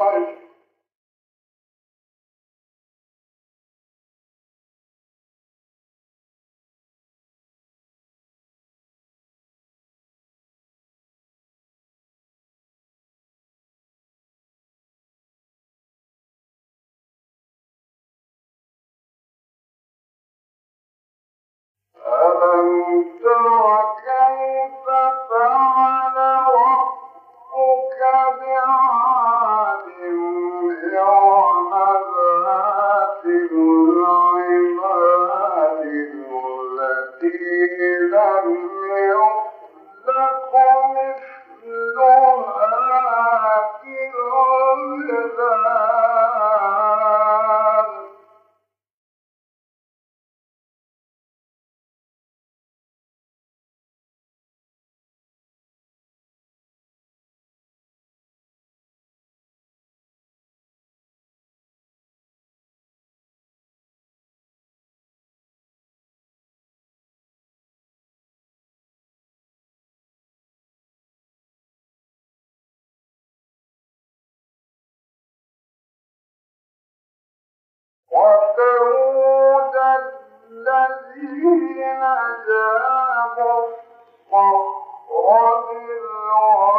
Bye. ألم تر الذين طغوا في البلاد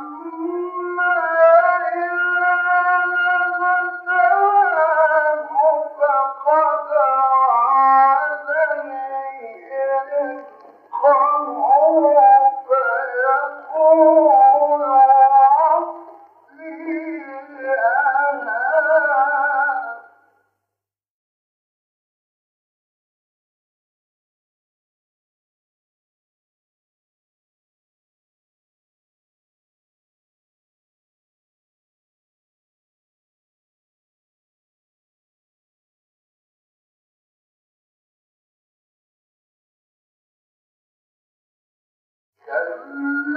Amém. كذب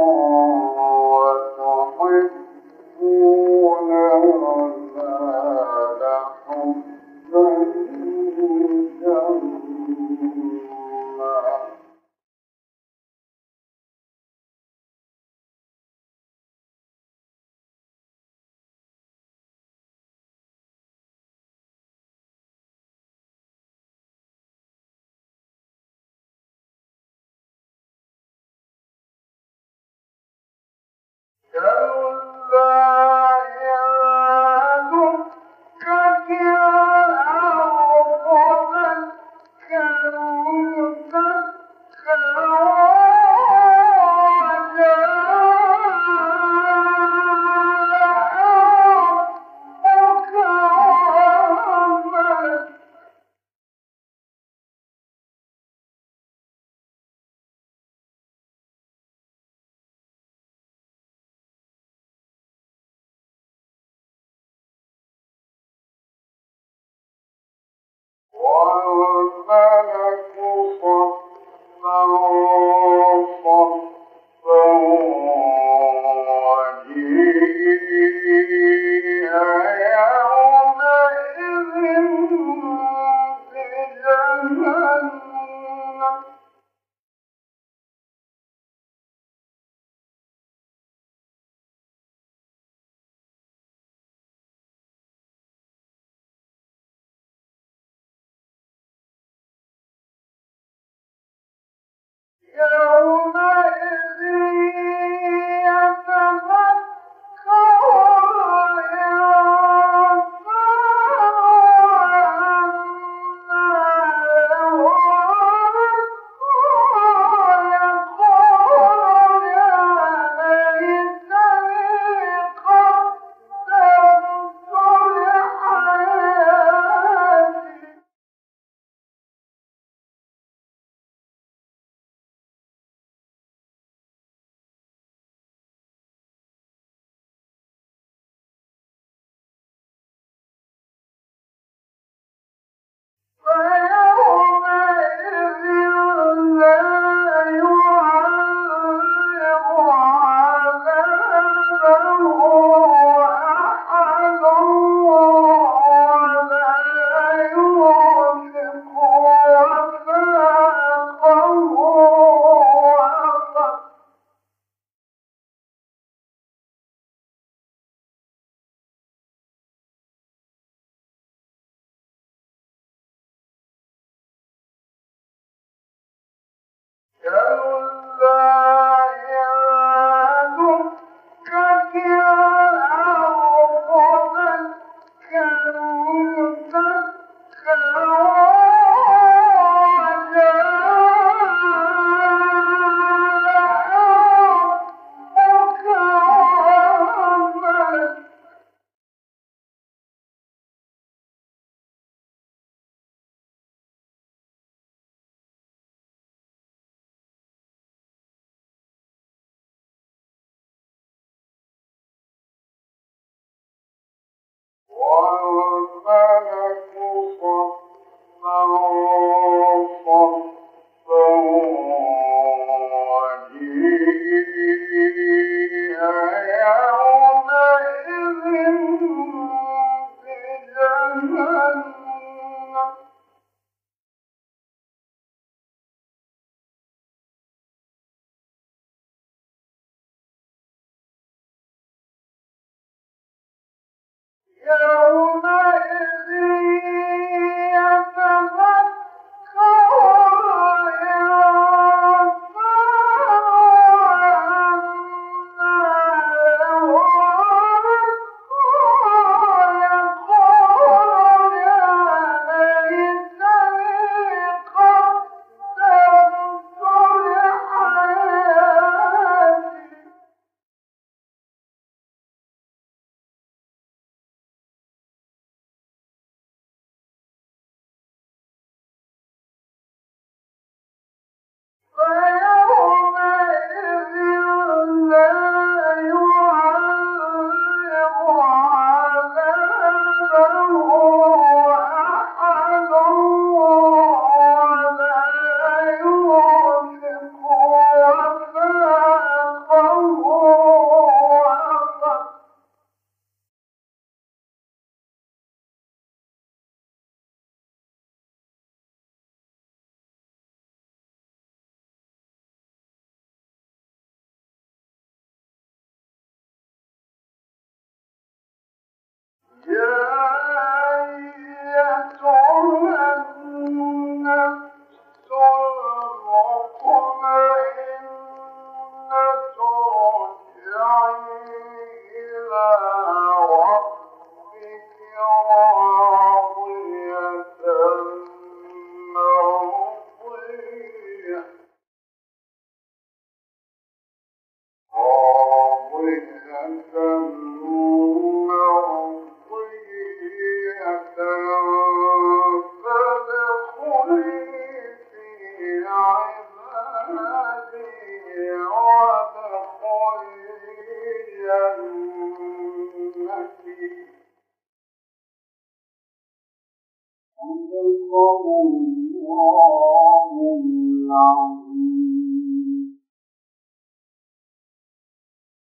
Yeah. يومئذ Yeah.